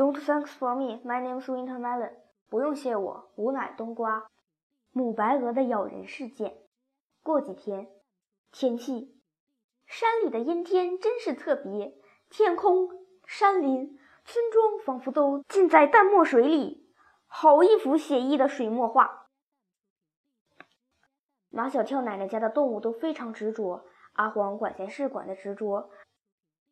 Don't thanks for me. My name is Winter Melon. 不用谢我，吾乃冬瓜。母白鹅的咬人事件。过几天，天气，山里的阴天真是特别，天空、山林、村庄仿佛都浸在淡墨水里，好一幅写意的水墨画。马小跳奶奶家的动物都非常执着，阿黄管闲事管的执着，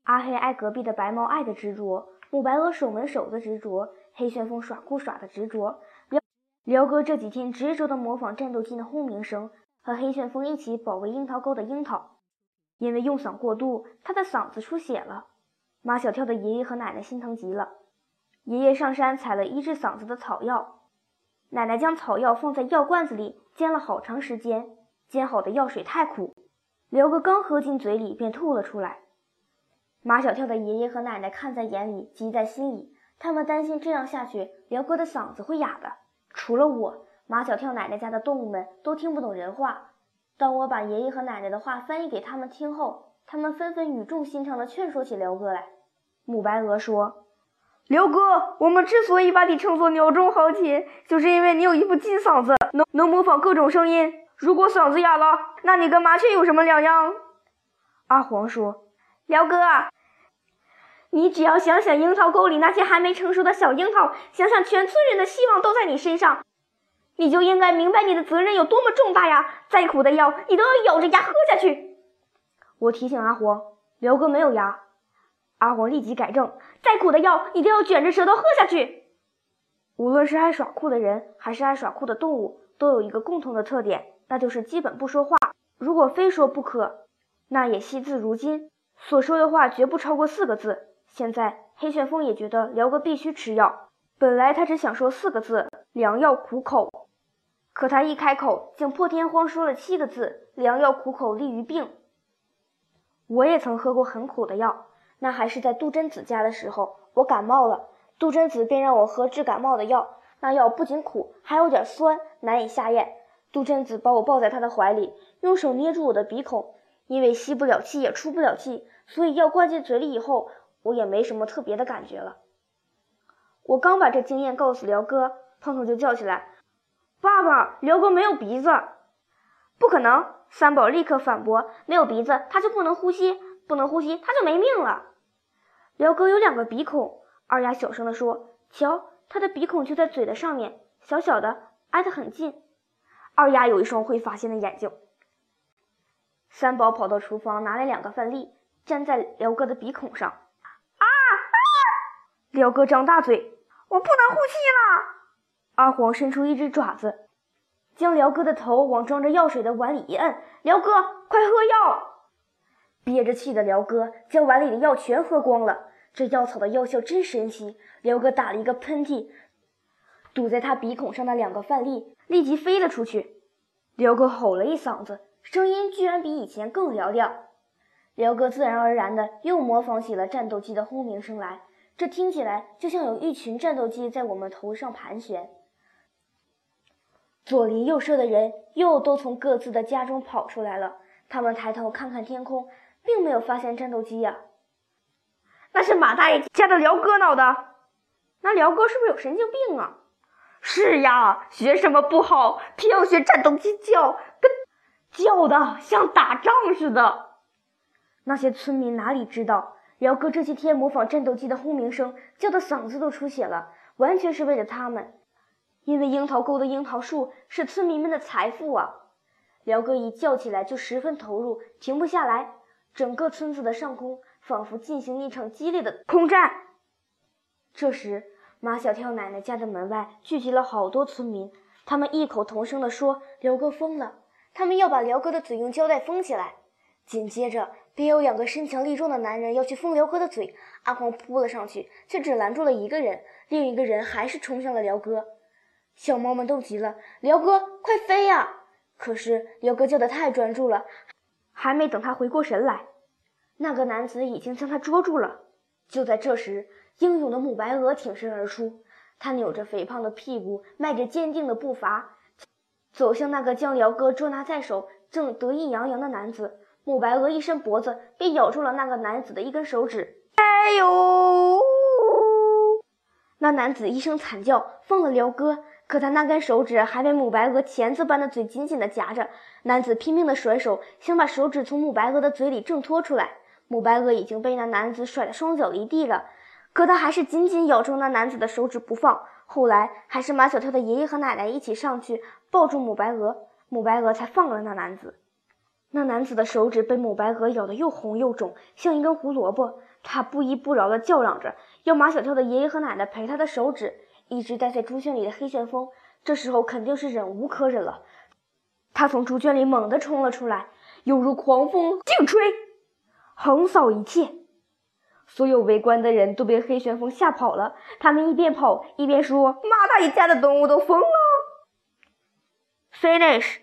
阿黑爱隔壁的白猫爱的执着，母白鹅守门守的执着，黑旋风耍酷耍的执着。辽辽哥这几天执着地模仿战斗机的轰鸣声，和黑旋风一起保卫樱桃沟的樱桃。因为用嗓过度，他的嗓子出血了。马小跳的爷爷和奶奶心疼极了，爷爷上山采了医治嗓子的草药，奶奶将草药放在药罐子里煎了好长时间，煎好的药水太苦，辽哥刚喝进嘴里便吐了出来。马小跳的爷爷和奶奶看在眼里，急在心里，他们担心这样下去，辽哥的嗓子会哑的。除了我，马小跳奶奶家的动物们都听不懂人话。当我把爷爷和奶奶的话翻译给他们听后，他们纷纷语重心长地劝说起辽哥来。母白鹅说：“辽哥，我们之所以把你称作鸟中豪杰，就是因为你有一副金嗓子，能能模仿各种声音。如果嗓子哑了，那你跟麻雀有什么两样？”阿黄说：“辽哥，你只要想想樱桃沟里那些还没成熟的小樱桃，想想全村人的希望都在你身上。”你就应该明白你的责任有多么重大呀！再苦的药，你都要咬着牙喝下去。我提醒阿黄，辽哥没有牙。阿黄立即改正：再苦的药，你都要卷着舌头喝下去。无论是爱耍酷的人，还是爱耍酷的动物，都有一个共同的特点，那就是基本不说话。如果非说不可，那也惜字如金，所说的话绝不超过四个字。现在黑旋风也觉得辽哥必须吃药，本来他只想说四个字：良药苦口。可他一开口，竟破天荒说了七个字：“良药苦口利于病。”我也曾喝过很苦的药，那还是在杜真子家的时候，我感冒了，杜真子便让我喝治感冒的药。那药不仅苦，还有点酸，难以下咽。杜真子把我抱在他的怀里，用手捏住我的鼻孔，因为吸不了气也出不了气，所以药灌进嘴里以后，我也没什么特别的感觉了。我刚把这经验告诉辽哥，胖胖就叫起来。爸爸，辽哥没有鼻子，不可能！三宝立刻反驳：“没有鼻子，他就不能呼吸，不能呼吸，他就没命了。”辽哥有两个鼻孔，二丫小声地说：“瞧，他的鼻孔就在嘴的上面，小小的，挨得很近。”二丫有一双会发现的眼睛。三宝跑到厨房，拿来两个饭粒，粘在辽哥的鼻孔上。啊！辽哥张大嘴：“我不能呼吸了！”阿黄伸出一只爪子，将辽哥的头往装着药水的碗里一摁。辽哥，快喝药！憋着气的辽哥将碗里的药全喝光了。这药草的药效真神奇。辽哥打了一个喷嚏，堵在他鼻孔上的两个饭粒立即飞了出去。辽哥吼了一嗓子，声音居然比以前更嘹亮。辽哥自然而然的又模仿起了战斗机的轰鸣声来，这听起来就像有一群战斗机在我们头上盘旋。左邻右舍的人又都从各自的家中跑出来了。他们抬头看看天空，并没有发现战斗机呀。那是马大爷家的辽哥闹的。那辽哥是不是有神经病啊？是呀，学什么不好，偏要学战斗机叫，叫的像打仗似的。那些村民哪里知道，辽哥这些天模仿战斗机的轰鸣声，叫的嗓子都出血了，完全是为了他们。因为樱桃沟的樱桃树是村民们的财富啊！辽哥一叫起来就十分投入，停不下来。整个村子的上空仿佛进行一场激烈的空战。这时，马小跳奶奶家的门外聚集了好多村民，他们异口同声地说：“辽哥疯了！”他们要把辽哥的嘴用胶带封起来。紧接着，便有两个身强力壮的男人要去封辽哥的嘴。阿黄扑了上去，却只拦住了一个人，另一个人还是冲向了辽哥。小猫们都急了：“辽哥，快飞呀！”可是辽哥叫的太专注了，还没等他回过神来，那个男子已经将他捉住了。就在这时，英勇的母白鹅挺身而出，他扭着肥胖的屁股，迈着坚定的步伐，走向那个将辽哥捉拿在手、正得意洋洋的男子。母白鹅一伸脖子，便咬住了那个男子的一根手指。哎呦！那男子一声惨叫，放了辽哥。可他那根手指还被母白鹅钳子般的嘴紧紧地夹着。男子拼命地甩手，想把手指从母白鹅的嘴里挣脱出来。母白鹅已经被那男子甩得双脚离地了，可他还是紧紧咬住那男子的手指不放。后来还是马小跳的爷爷和奶奶一起上去抱住母白鹅，母白鹅才放了那男子。那男子的手指被母白鹅咬得又红又肿，像一根胡萝卜。他不依不饶地叫嚷着，要马小跳的爷爷和奶奶赔他的手指。一直待在猪圈里的黑旋风，这时候肯定是忍无可忍了。他从猪圈里猛地冲了出来，犹如狂风劲吹，横扫一切。所有围观的人都被黑旋风吓跑了，他们一边跑一边说：“马大爷家的动物都疯了。” Finish。